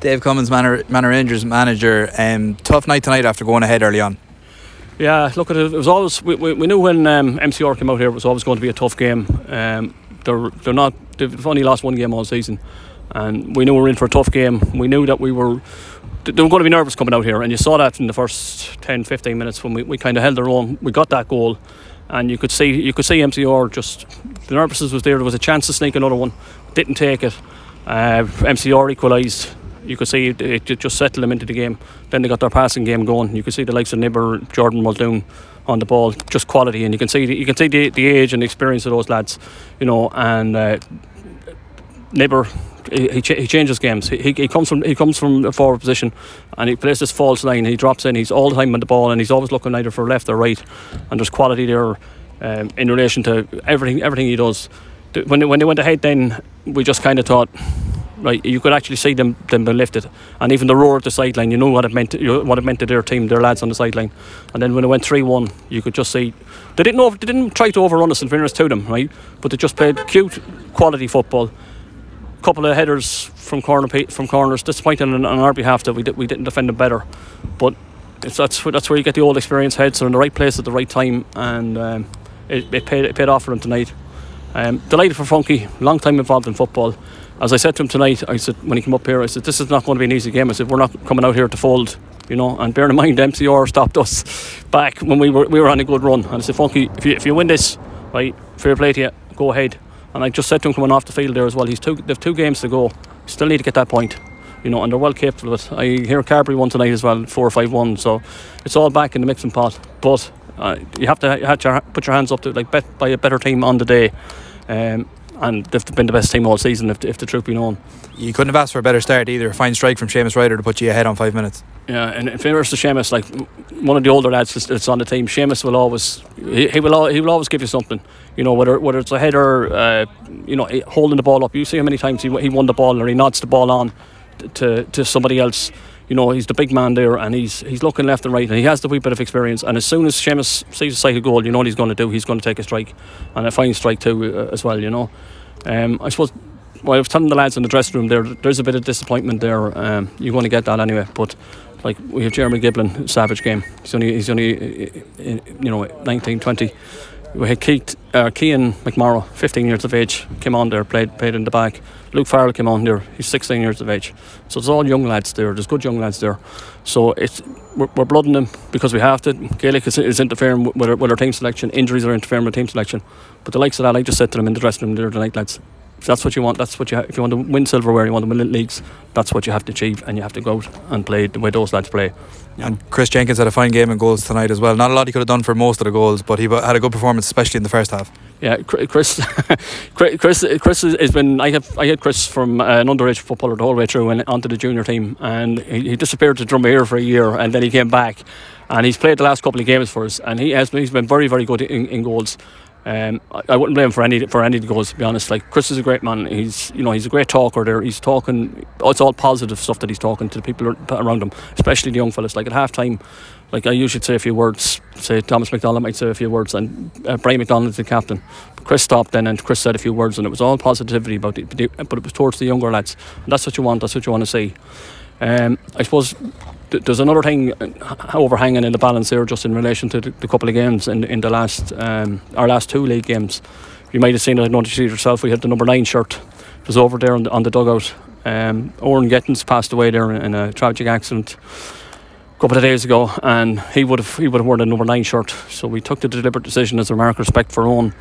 Dave Cummins, Manor, Manor Rangers manager. Um, tough night tonight after going ahead early on. Yeah, look, at it it was always we, we, we knew when um, MCR came out here it was always going to be a tough game. Um, they're they're not they've only lost one game all season, and we knew we were in for a tough game. We knew that we were they were going to be nervous coming out here, and you saw that in the first 10, 15 minutes when we, we kind of held our own. We got that goal, and you could see you could see MCR just the nervousness was there. There was a chance to sneak another one, didn't take it. Uh, MCR equalised you could see it, it, just settled them into the game. Then they got their passing game going. You could see the likes of Nibber, Jordan Muldoon on the ball, just quality, and you can see the, you can see the, the age and the experience of those lads, you know. And uh, Nibber, he, he, changes games. He, he comes from he comes from a forward position, and he plays this false line. He drops in. He's all the time on the ball, and he's always looking either for left or right. And there's quality there um, in relation to everything everything he does. When they, when they went ahead, then we just kind of thought right, you could actually see them them being lifted, and even the roar at the sideline, you know what it meant, to, what it meant to their team, their lads on the sideline, and then when it went three one, you could just see they didn't over, they didn't try to overrun us in fairness to them, right, but they just played cute quality football. Couple of headers from corner from corners, disappointing on, on our behalf that we did, we didn't defend them better, but it's, that's that's where you get the old experience heads. They're in the right place at the right time, and um, it, it, paid it paid off for them tonight. Um, delighted for Funky, long time involved in football as I said to him tonight, I said when he came up here, I said this is not going to be an easy game. I said we're not coming out here to fold, you know. And bearing in mind, MCR stopped us back when we were we were on a good run. And I said, Funky, if you if you win this, right, fair play to you, go ahead. And I just said to him coming off the field there as well, he's two they've two games to go. Still need to get that point, you know, and they're well capable of it. I hear Carbery won tonight as well, four or five one. So it's all back in the mixing pot. But uh, you have to, you have to put your hands up to like bet by a better team on the day. Um, and they've been the best team all season if, if the truth be known. You couldn't have asked for a better start either. A fine strike from Seamus Ryder to put you ahead on five minutes. Yeah, and in fairness to Seamus, like one of the older lads that's on the team, Seamus will always he, he will he will always give you something. You know whether whether it's a header, uh, you know holding the ball up. You see how many times he, he won the ball or he nods the ball on to to somebody else you know, he's the big man there and he's he's looking left and right and he has the wee bit of experience. And as soon as Seamus sees a cycle goal, you know what he's going to do. He's going to take a strike and a fine strike too uh, as well, you know. Um, I suppose, well, I was telling the lads in the dressing room there, there's a bit of disappointment there. Um, you're going to get that anyway, but like we have Jeremy Giblin, savage game. He's only, he's only, uh, uh, you know, 19, 20 we had Keith, uh, Kean McMorrow, 15 years of age, came on there, played played in the back. Luke Farrell came on there, he's 16 years of age. So it's all young lads there, there's good young lads there. So it's we're, we're blooding them because we have to. Gaelic is, is interfering with our, with our team selection, injuries are interfering with team selection. But the likes of that, I just said to them in the dressing room there tonight, lads, if that's what you want, that's what you. Ha- if you want to win silverware, you want to win leagues, that's what you have to achieve, and you have to go out and play the way those lads play. And Chris Jenkins had a fine game in goals tonight as well. Not a lot he could have done for most of the goals, but he had a good performance, especially in the first half. Yeah, Chris, Chris, Chris has been. I have I had Chris from uh, an underage footballer the whole way through and onto the junior team, and he, he disappeared to Drumheir for a year, and then he came back, and he's played the last couple of games for us, and he has he's been very very good in, in goals. Um, I, I, wouldn't blame him for any for any of the goals. To be honest, like Chris is a great man. He's you know he's a great talker. There, he's talking. It's all positive stuff that he's talking to the people around him, especially the young fellas. Like at halftime, like I usually say a few words. Say Thomas McDonald might say a few words, and uh, Brian McDonald is the captain. Chris stopped then, and Chris said a few words, and it was all positivity about it. But it was towards the younger lads, and that's what you want. That's what you want to see. Um, I suppose there's another thing uh, overhanging in the balance here, just in relation to the, the couple of games in in the last um, our last two league games. You might have seen it. I noticed it yourself. We had the number nine shirt. It was over there on the, on the dugout. Um, Oran Gethins passed away there in a tragic accident a couple of days ago, and he would have he would have worn the number nine shirt. So we took the deliberate decision as a mark of respect for Owen,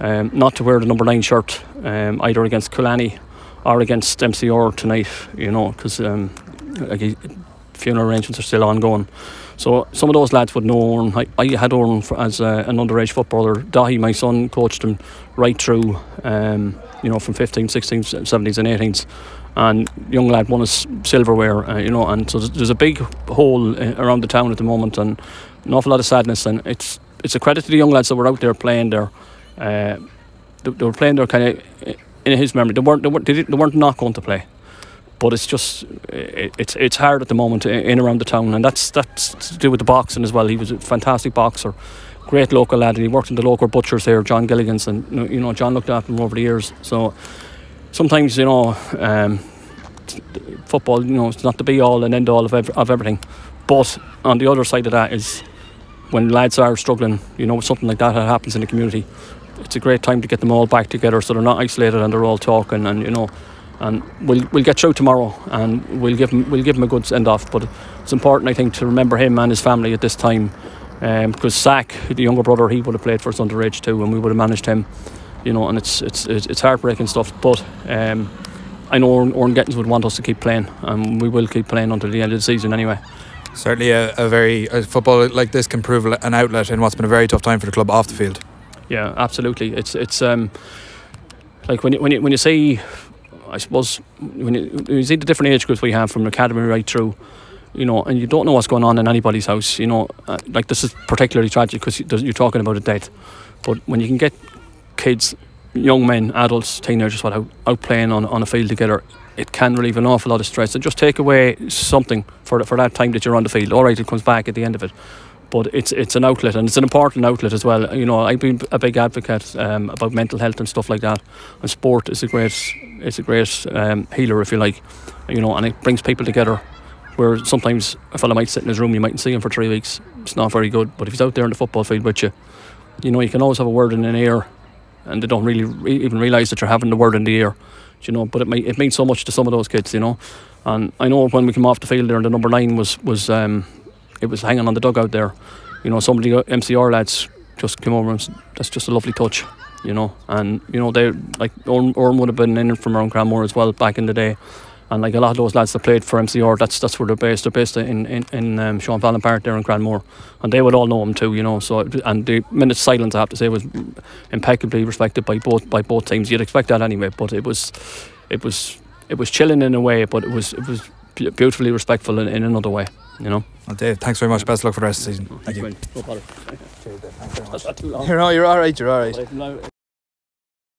um, not to wear the number nine shirt um, either against Collooney or against MCR tonight. You know, because um, like funeral arrangements are still ongoing. So some of those lads would know Oran. I, I had Oran as uh, an underage footballer. Dahi, my son, coached him right through, um, you know, from 15, 16, 17s and 18s. And young lad won his silverware, uh, you know, and so there's a big hole uh, around the town at the moment and an awful lot of sadness. And it's it's a credit to the young lads that were out there playing there. Uh, they, they, were playing there kind of in his memory. They weren't, they weren't, they weren't not going to play but it's just it's it's hard at the moment in around the town, and that's that's to do with the boxing as well. He was a fantastic boxer, great local lad, and he worked in the local butchers there, John Gilligan's, and you know John looked after him over the years. So sometimes you know. Um, football. You know, it's not the be all and end all of ev- of everything. But on the other side of that is when lads are struggling. You know, something like that happens in the community. It's a great time to get them all back together, so they're not isolated and they're all talking. And you know, and we'll we'll get through tomorrow, and we'll give him we'll give him a good send off. But it's important, I think, to remember him and his family at this time, um, because Sack, the younger brother, he would have played for us underage too, and we would have managed him. You know, and it's it's it's it's heartbreaking stuff. But um, I know Oran, Oran Gethins would want us to keep playing, and we will keep playing until the end of the season anyway. Certainly, a, a very a football like this can prove an outlet in what's been a very tough time for the club off the field. Yeah, absolutely. It's it's um, like when you, when you when you see, I suppose when you, you see the different age groups we have from academy right through, you know, and you don't know what's going on in anybody's house. You know, uh, like this is particularly tragic because you're talking about a death, but when you can get kids, young men, adults, teenagers, what out, out playing on on a field together. It can relieve an awful lot of stress and just take away something for for that time that you're on the field. All right, it comes back at the end of it, but it's it's an outlet and it's an important outlet as well. You know, I've been a big advocate um, about mental health and stuff like that, and sport is a great it's a great um, healer if you like, you know, and it brings people together. Where sometimes a fella might sit in his room, you mightn't see him for three weeks. It's not very good, but if he's out there in the football field with you, you know, you can always have a word in an ear, and they don't really re- even realise that you're having the word in the ear. You know, but it may, it means so much to some of those kids, you know. And I know when we came off the field there, and the number nine was was um, it was hanging on the dugout there. You know, some of the MCR lads just came over and that's just a lovely touch, you know. And you know, they like Orm, Orm would have been in from around Cranmore as well back in the day. And like a lot of those lads that played for MCR, that's that's where they're based. They're based in in, in um, Sean Fallon Park there in Cranmore, and they would all know him too, you know. So and the minute silence, I have to say, was impeccably respected by both by both teams. You'd expect that anyway, but it was it was it was chilling in a way, but it was it was beautifully respectful in, in another way, you know. Well, Dave, thanks very much. Best luck for the rest of the season. Thank you. No bother. That's not too long. You're, you're all right. You're all right. But I've now-